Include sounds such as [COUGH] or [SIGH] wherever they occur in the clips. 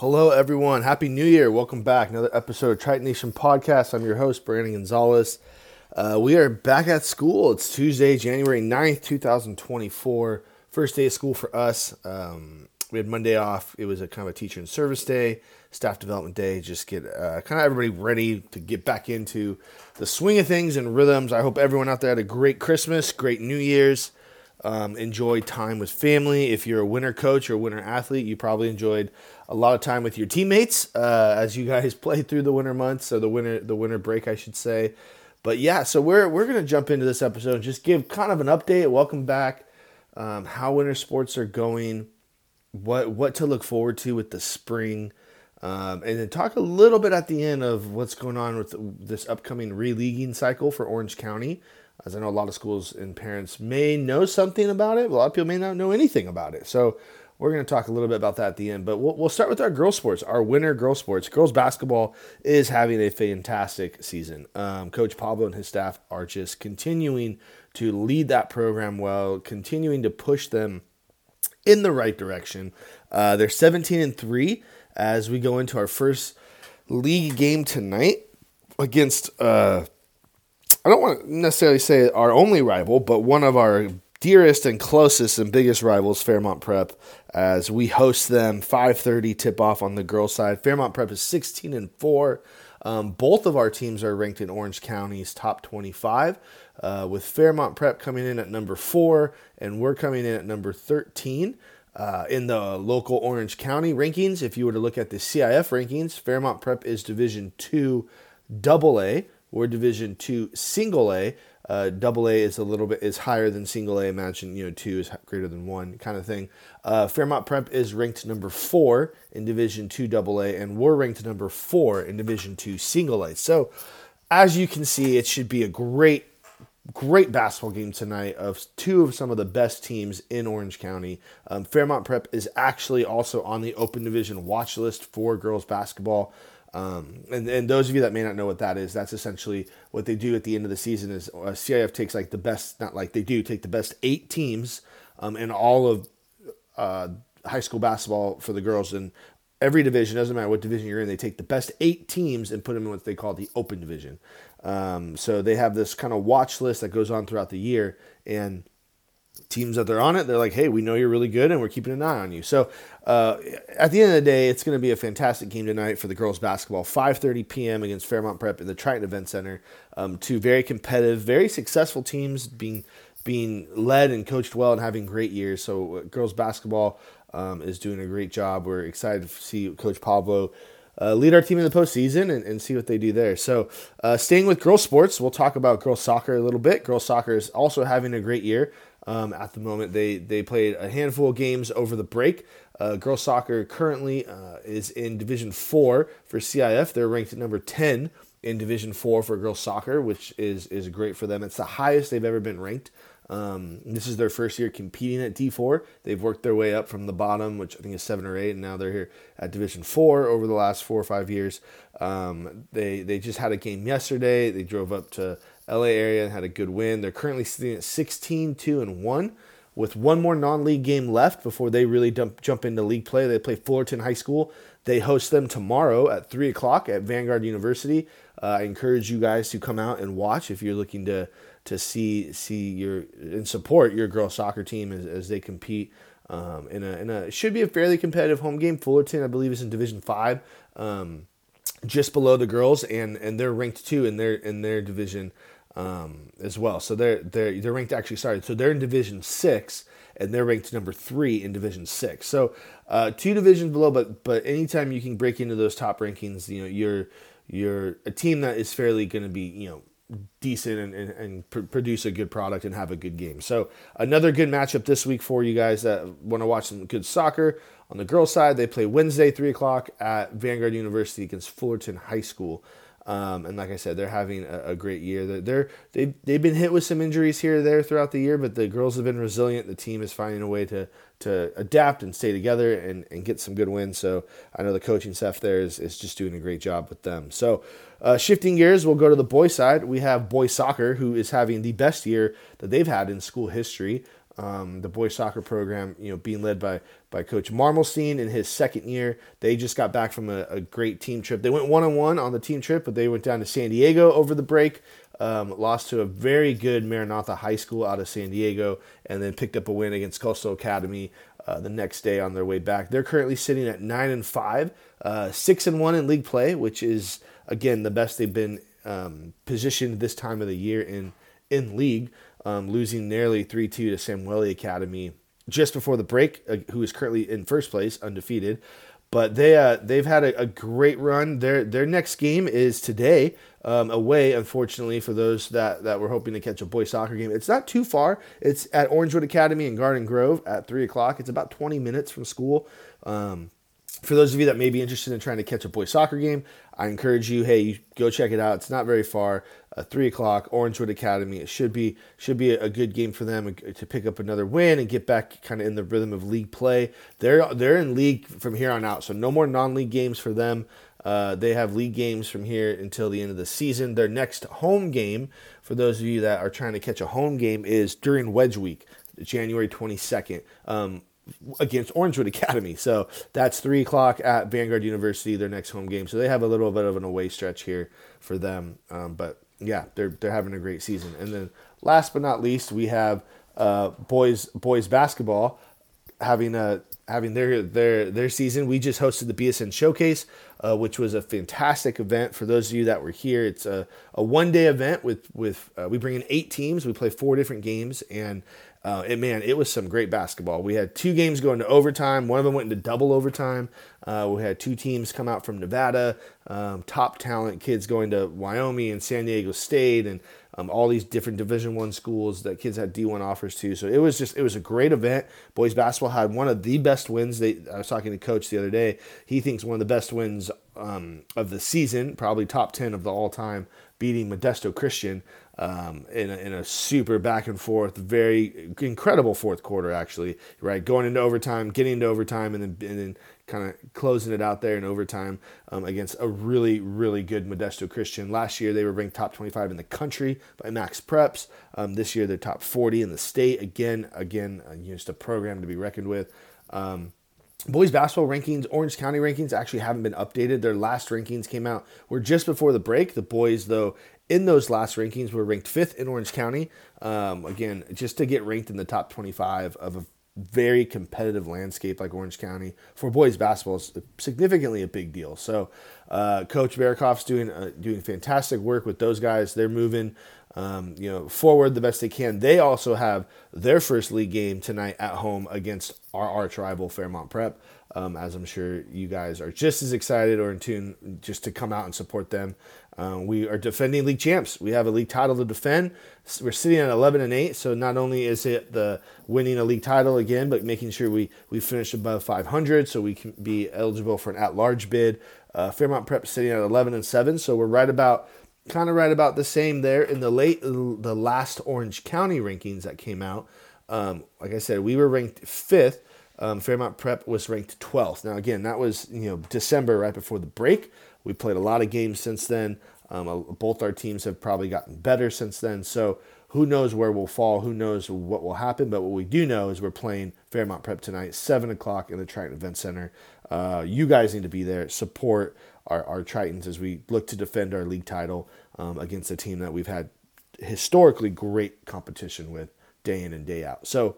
Hello, everyone. Happy New Year. Welcome back. Another episode of Triton Nation Podcast. I'm your host, Brandon Gonzalez. Uh, we are back at school. It's Tuesday, January 9th, 2024. First day of school for us. Um, we had Monday off. It was a kind of a teacher and service day, staff development day. Just get uh, kind of everybody ready to get back into the swing of things and rhythms. I hope everyone out there had a great Christmas, great New Year's. Um, enjoy time with family. If you're a winter coach or a winter athlete, you probably enjoyed a lot of time with your teammates uh, as you guys [LAUGHS] play through the winter months or the winter the winter break, I should say. But yeah, so we're we're gonna jump into this episode and just give kind of an update. Welcome back. Um, how winter sports are going, what what to look forward to with the spring, um, and then talk a little bit at the end of what's going on with this upcoming releaguing cycle for Orange County. As I know, a lot of schools and parents may know something about it, a lot of people may not know anything about it. So we're going to talk a little bit about that at the end, but we'll, we'll start with our girls' sports, our winter girls' sports. Girls basketball is having a fantastic season. Um, Coach Pablo and his staff are just continuing to lead that program well, continuing to push them in the right direction. Uh, they're 17 and 3 as we go into our first league game tonight against, uh, I don't want to necessarily say our only rival, but one of our dearest and closest and biggest rivals, Fairmont Prep, as we host them 5:30 tip off on the girls' side. Fairmont Prep is 16 and four. Um, both of our teams are ranked in Orange County's top 25, uh, with Fairmont Prep coming in at number four, and we're coming in at number 13. Uh, in the local Orange County rankings, if you were to look at the CIF rankings, Fairmont Prep is Division Two, Double A. We're Division Two, Single A. Uh, double A is a little bit is higher than single A. Imagine you know two is greater than one kind of thing. Uh, Fairmont Prep is ranked number four in Division Two Double A, and we're ranked number four in Division Two Single A. So, as you can see, it should be a great, great basketball game tonight of two of some of the best teams in Orange County. Um, Fairmont Prep is actually also on the Open Division watch list for girls basketball. Um, and, and those of you that may not know what that is, that's essentially what they do at the end of the season is uh, CIF takes like the best, not like they do, take the best eight teams um, in all of uh, high school basketball for the girls. And every division, doesn't matter what division you're in, they take the best eight teams and put them in what they call the open division. Um, so they have this kind of watch list that goes on throughout the year. And teams that they're on it, they're like, hey, we know you're really good and we're keeping an eye on you. So uh, at the end of the day, it's going to be a fantastic game tonight for the girls basketball. 5:30 p.m. against Fairmont Prep in the Triton Event Center. Um, two very competitive, very successful teams being being led and coached well and having great years. So uh, girls basketball um, is doing a great job. We're excited to see Coach Pablo. Uh, lead our team in the postseason and, and see what they do there. So, uh, staying with girls sports, we'll talk about girls soccer a little bit. Girls soccer is also having a great year. Um, at the moment, they they played a handful of games over the break. Uh, girls soccer currently uh, is in Division Four for CIF. They're ranked at number ten in Division Four for girls soccer, which is is great for them. It's the highest they've ever been ranked. Um, this is their first year competing at D4. They've worked their way up from the bottom, which I think is seven or eight, and now they're here at Division Four over the last four or five years. Um, they they just had a game yesterday. They drove up to LA area and had a good win. They're currently sitting at 16 2 and 1 with one more non-league game left before they really dump, jump into league play. They play Fullerton High School. They host them tomorrow at three o'clock at Vanguard University. Uh, I encourage you guys to come out and watch if you're looking to to see see your and support your girls soccer team as, as they compete um, in a in a should be a fairly competitive home game. Fullerton, I believe, is in Division Five. Um, just below the girls, and and they're ranked two in their in their division um, as well. So they're they're they're ranked actually sorry. So they're in Division Six, and they're ranked number three in Division Six. So uh, two divisions below, but but anytime you can break into those top rankings, you know you're you're a team that is fairly going to be you know decent and, and, and pr- produce a good product and have a good game. So another good matchup this week for you guys that want to watch some good soccer. On the girls' side, they play Wednesday, three o'clock at Vanguard University against Fullerton High School. Um, and like I said, they're having a, a great year. They're, they're they they've been hit with some injuries here or there throughout the year, but the girls have been resilient. The team is finding a way to to adapt and stay together and, and get some good wins. So I know the coaching staff there is, is just doing a great job with them. So uh, shifting gears, we'll go to the boys side. We have boys soccer, who is having the best year that they've had in school history. Um, the boys soccer program, you know, being led by by Coach Marmelstein in his second year. They just got back from a, a great team trip. They went one on one on the team trip, but they went down to San Diego over the break. Um, lost to a very good Maranatha High School out of San Diego, and then picked up a win against Coastal Academy uh, the next day on their way back. They're currently sitting at nine and five, uh, six and one in league play, which is again the best they've been um, positioned this time of the year in in league, um, losing nearly three two to Samueli Academy just before the break, uh, who is currently in first place, undefeated. But they uh, they've had a, a, great run. Their their next game is today um, away. Unfortunately, for those that, that were hoping to catch a boys soccer game, it's not too far. It's at Orangewood Academy in Garden Grove at three o'clock. It's about twenty minutes from school. Um, for those of you that may be interested in trying to catch a boys soccer game, I encourage you, hey, go check it out. It's not very far. Uh, three o'clock, Orangewood Academy. It should be should be a, good game for them to pick up another win and get back kind of in the rhythm of league play. They're they're in league from here on out, so no more non-league games for them. Uh, they have league games from here until the end of the season. Their next home game, for those of you that are trying to catch a home game, is during Wedge Week, January 22nd. Um, against Orangewood Academy. So that's three o'clock at Vanguard University, their next home game. So they have a little bit of an away stretch here for them. Um, but yeah, they're they're having a great season. And then last but not least, we have uh, boys boys basketball having a having their their their season. We just hosted the BSN Showcase, uh, which was a fantastic event for those of you that were here. It's a, a one day event with with uh, we bring in eight teams. We play four different games, and uh, and man, it was some great basketball. We had two games going to overtime. One of them went into double overtime. Uh, we had two teams come out from Nevada, um, top talent kids going to Wyoming and San Diego State, and um, all these different Division One schools that kids had D1 offers to. So it was just it was a great event. Boys basketball had one of the best wins. They, I was talking to coach the other day. He thinks one of the best wins um, of the season, probably top ten of the all time, beating Modesto Christian um, in, a, in a super back and forth, very incredible fourth quarter, actually, right? Going into overtime, getting into overtime, and then, and then kind of closing it out there in overtime um, against a really, really good Modesto Christian. Last year, they were ranked top 25 in the country by Max Preps. Um, this year, they're top 40 in the state. Again, again, uh, just a program to be reckoned with. Um, Boys basketball rankings, Orange County rankings actually haven't been updated. Their last rankings came out were just before the break. The boys, though, in those last rankings were ranked fifth in Orange County. Um, again, just to get ranked in the top 25 of a very competitive landscape like Orange County for boys basketball is significantly a big deal. So, uh, Coach Barakoff's doing uh, doing fantastic work with those guys. They're moving, um, you know, forward the best they can. They also have their first league game tonight at home against our arch rival Fairmont Prep. Um, as I'm sure you guys are just as excited or in tune just to come out and support them. Um, we are defending league champs. We have a league title to defend. We're sitting at 11 and 8, so not only is it the winning a league title again, but making sure we we finish above 500 so we can be eligible for an at-large bid. Uh, Fairmont Prep sitting at 11 and 7, so we're right about kind of right about the same there in the late the last Orange County rankings that came out. Um, like I said, we were ranked fifth. Um, Fairmont Prep was ranked 12th. Now again, that was you know December right before the break. We played a lot of games since then. Um, uh, both our teams have probably gotten better since then. So who knows where we'll fall? Who knows what will happen? But what we do know is we're playing Fairmont Prep tonight, 7 o'clock in the Triton Event Center. Uh, you guys need to be there, support our, our Tritons as we look to defend our league title um, against a team that we've had historically great competition with day in and day out. So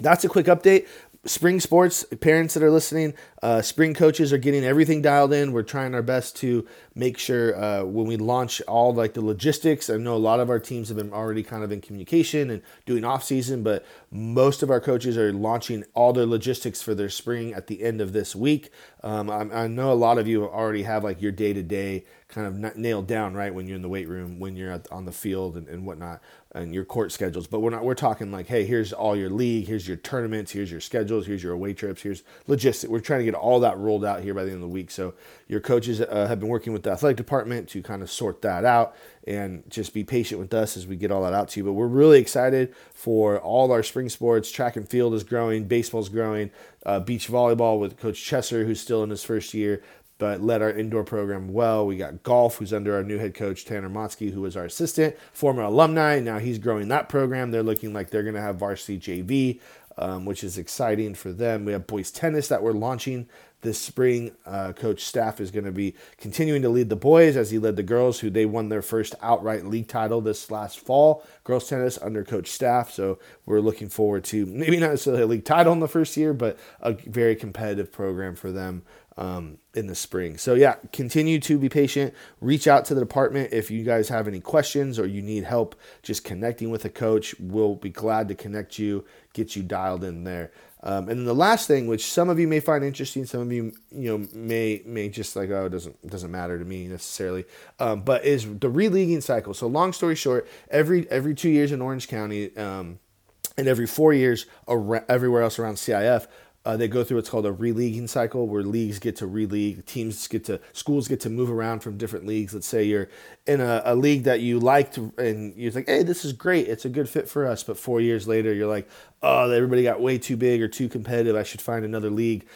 that's a quick update spring sports parents that are listening uh, spring coaches are getting everything dialed in. We're trying our best to make sure uh, when we launch all like the logistics i know a lot of our teams have been already kind of in communication and doing off season but most of our coaches are launching all their logistics for their spring at the end of this week. Um, I, I, know a lot of you already have like your day-to-day kind of nailed down right when you're in the weight room when you're on the field and, and whatnot and your court schedules. But we're not we're talking like, hey, here's all your league, here's your tournaments, here's your schedules, here's your away trips, here's logistics. We're trying to get all that rolled out here by the end of the week. So your coaches uh, have been working with the athletic department to kind of sort that out and just be patient with us as we get all that out to you. But we're really excited for all our spring sports. Track and field is growing, baseball's growing, uh, beach volleyball with Coach Chesser, who's still in his first year but led our indoor program well. We got golf, who's under our new head coach, Tanner Motsky, who was our assistant, former alumni. Now he's growing that program. They're looking like they're going to have varsity JV, um, which is exciting for them. We have boys tennis that we're launching this spring. Uh, coach Staff is going to be continuing to lead the boys as he led the girls, who they won their first outright league title this last fall, girls tennis under Coach Staff. So we're looking forward to maybe not necessarily a league title in the first year, but a very competitive program for them um, in the spring. So, yeah, continue to be patient. Reach out to the department if you guys have any questions or you need help just connecting with a coach. We'll be glad to connect you, get you dialed in there. Um, and then the last thing, which some of you may find interesting, some of you you know may may just like oh it doesn't doesn't matter to me necessarily, um, but is the releaguing cycle. So long story short, every every two years in Orange County, um, and every four years everywhere else around CIF, uh, they go through what's called a releaguing cycle where leagues get to releague, teams get to, schools get to move around from different leagues. Let's say you're in a, a league that you liked and you're like, hey, this is great. It's a good fit for us. But four years later, you're like, oh, everybody got way too big or too competitive. I should find another league.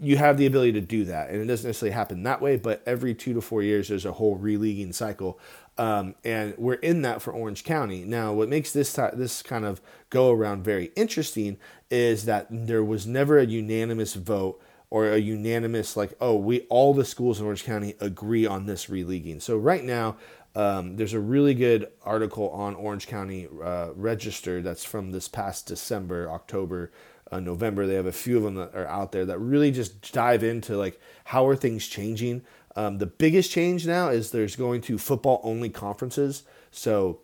You have the ability to do that. And it doesn't necessarily happen that way, but every two to four years, there's a whole releaguing cycle um, and we're in that for Orange County. Now, what makes this this kind of go around very interesting is that there was never a unanimous vote or a unanimous like, oh, we all the schools in Orange County agree on this releaguing. So right now, um, there's a really good article on Orange County uh, Register that's from this past December, October, uh, November. They have a few of them that are out there that really just dive into like how are things changing. Um, the biggest change now is there's going to football only conferences. So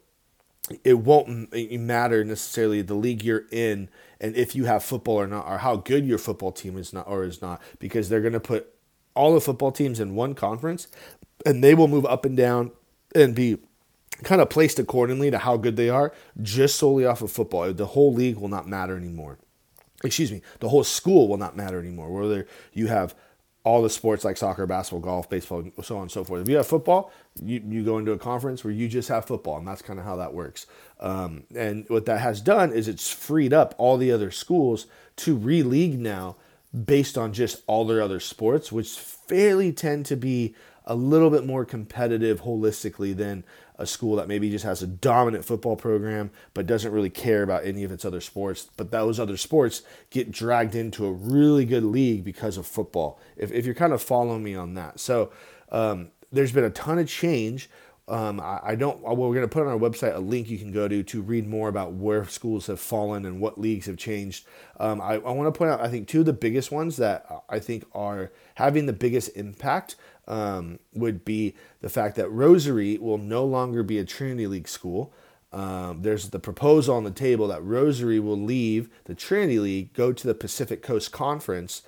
it won't matter necessarily the league you're in and if you have football or not, or how good your football team is not or is not, because they're going to put all the football teams in one conference and they will move up and down and be kind of placed accordingly to how good they are just solely off of football. The whole league will not matter anymore. Excuse me, the whole school will not matter anymore. Whether you have all the sports like soccer, basketball, golf, baseball, so on and so forth. If you have football, you, you go into a conference where you just have football, and that's kind of how that works. Um, and what that has done is it's freed up all the other schools to re-league now based on just all their other sports, which fairly tend to be a little bit more competitive holistically than a school that maybe just has a dominant football program but doesn't really care about any of its other sports. But those other sports get dragged into a really good league because of football. If, if you're kind of following me on that. So um, there's been a ton of change. Um, I, I, don't. Well, we're going to put on our website a link you can go to to read more about where schools have fallen and what leagues have changed. Um, I, I want to point out, I think, two of the biggest ones that I think are having the biggest impact um, would be the fact that Rosary will no longer be a Trinity League school. Um, there's the proposal on the table that Rosary will leave the Trinity League, go to the Pacific Coast Conference,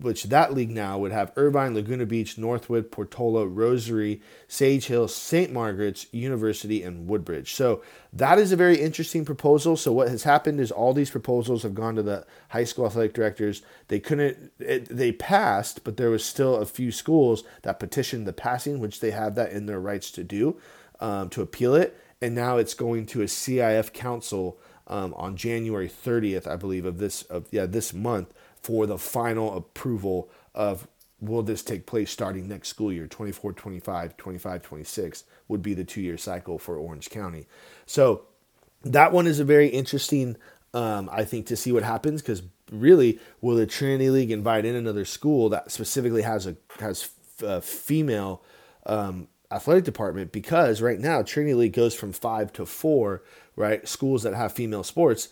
which that league now would have Irvine, Laguna Beach, Northwood, Portola, Rosary, Sage Hill, St. Margaret's, University, and Woodbridge. So that is a very interesting proposal. So what has happened is all these proposals have gone to the high school athletic directors. They couldn't, it, they passed, but there was still a few schools that petitioned the passing, which they have that in their rights to do, um, to appeal it. And now it's going to a CIF council um, on January 30th, I believe, of this of yeah this month for the final approval of will this take place starting next school year? 24 25 25 26 would be the two year cycle for orange county. So that one is a very interesting um, i think to see what happens because really will the trinity league invite in another school that specifically has a has a female um, athletic department? Because right now trinity league goes from five to four right schools that have female sports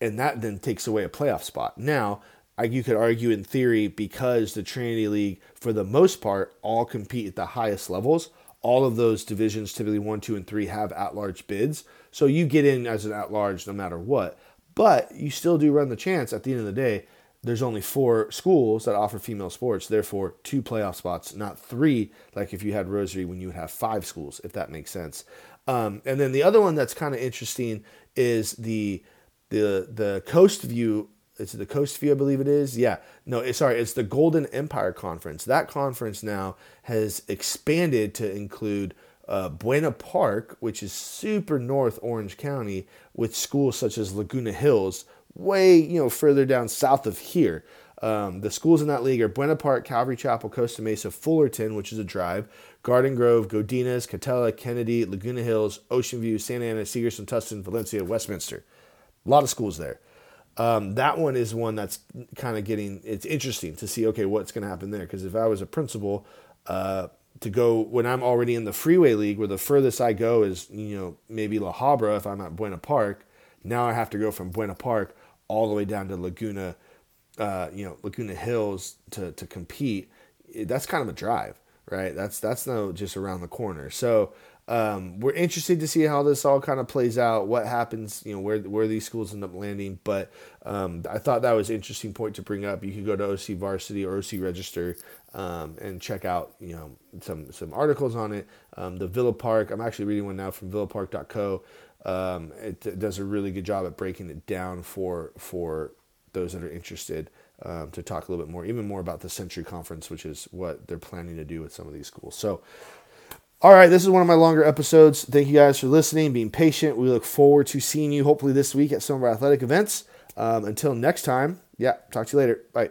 and that then takes away a playoff spot. Now you could argue in theory because the Trinity League, for the most part, all compete at the highest levels. All of those divisions, typically one, two, and three, have at large bids. So you get in as an at large no matter what. But you still do run the chance at the end of the day, there's only four schools that offer female sports, therefore, two playoff spots, not three, like if you had Rosary when you would have five schools, if that makes sense. Um, and then the other one that's kind of interesting is the the the Coast View it's the Coast View, I believe it is. Yeah, no, sorry, it's the Golden Empire Conference. That conference now has expanded to include uh, Buena Park, which is super north Orange County, with schools such as Laguna Hills, way you know further down south of here. Um, the schools in that league are Buena Park, Calvary Chapel, Costa Mesa, Fullerton, which is a drive, Garden Grove, Godinez, Katella, Kennedy, Laguna Hills, Ocean View, Santa Ana, Segerstrom, Tustin, Valencia, Westminster. A lot of schools there. Um, that one is one that's kind of getting it's interesting to see okay what's going to happen there. Because if I was a principal uh, to go when I'm already in the freeway league where the furthest I go is you know maybe La Habra if I'm at Buena Park now I have to go from Buena Park all the way down to Laguna uh, you know Laguna Hills to to compete. That's kind of a drive right? That's that's no just around the corner. So um, we're interested to see how this all kind of plays out, what happens, you know, where where these schools end up landing. But um, I thought that was an interesting point to bring up. You could go to OC Varsity or OC Register um, and check out, you know, some some articles on it. Um, the Villa Park, I'm actually reading one now from VillaPark.co. Um, it, it does a really good job at breaking it down for for those that are interested. Um, to talk a little bit more, even more about the Century Conference, which is what they're planning to do with some of these schools. So, all right, this is one of my longer episodes. Thank you guys for listening, being patient. We look forward to seeing you hopefully this week at some of our athletic events. Um, until next time, yeah, talk to you later. Bye.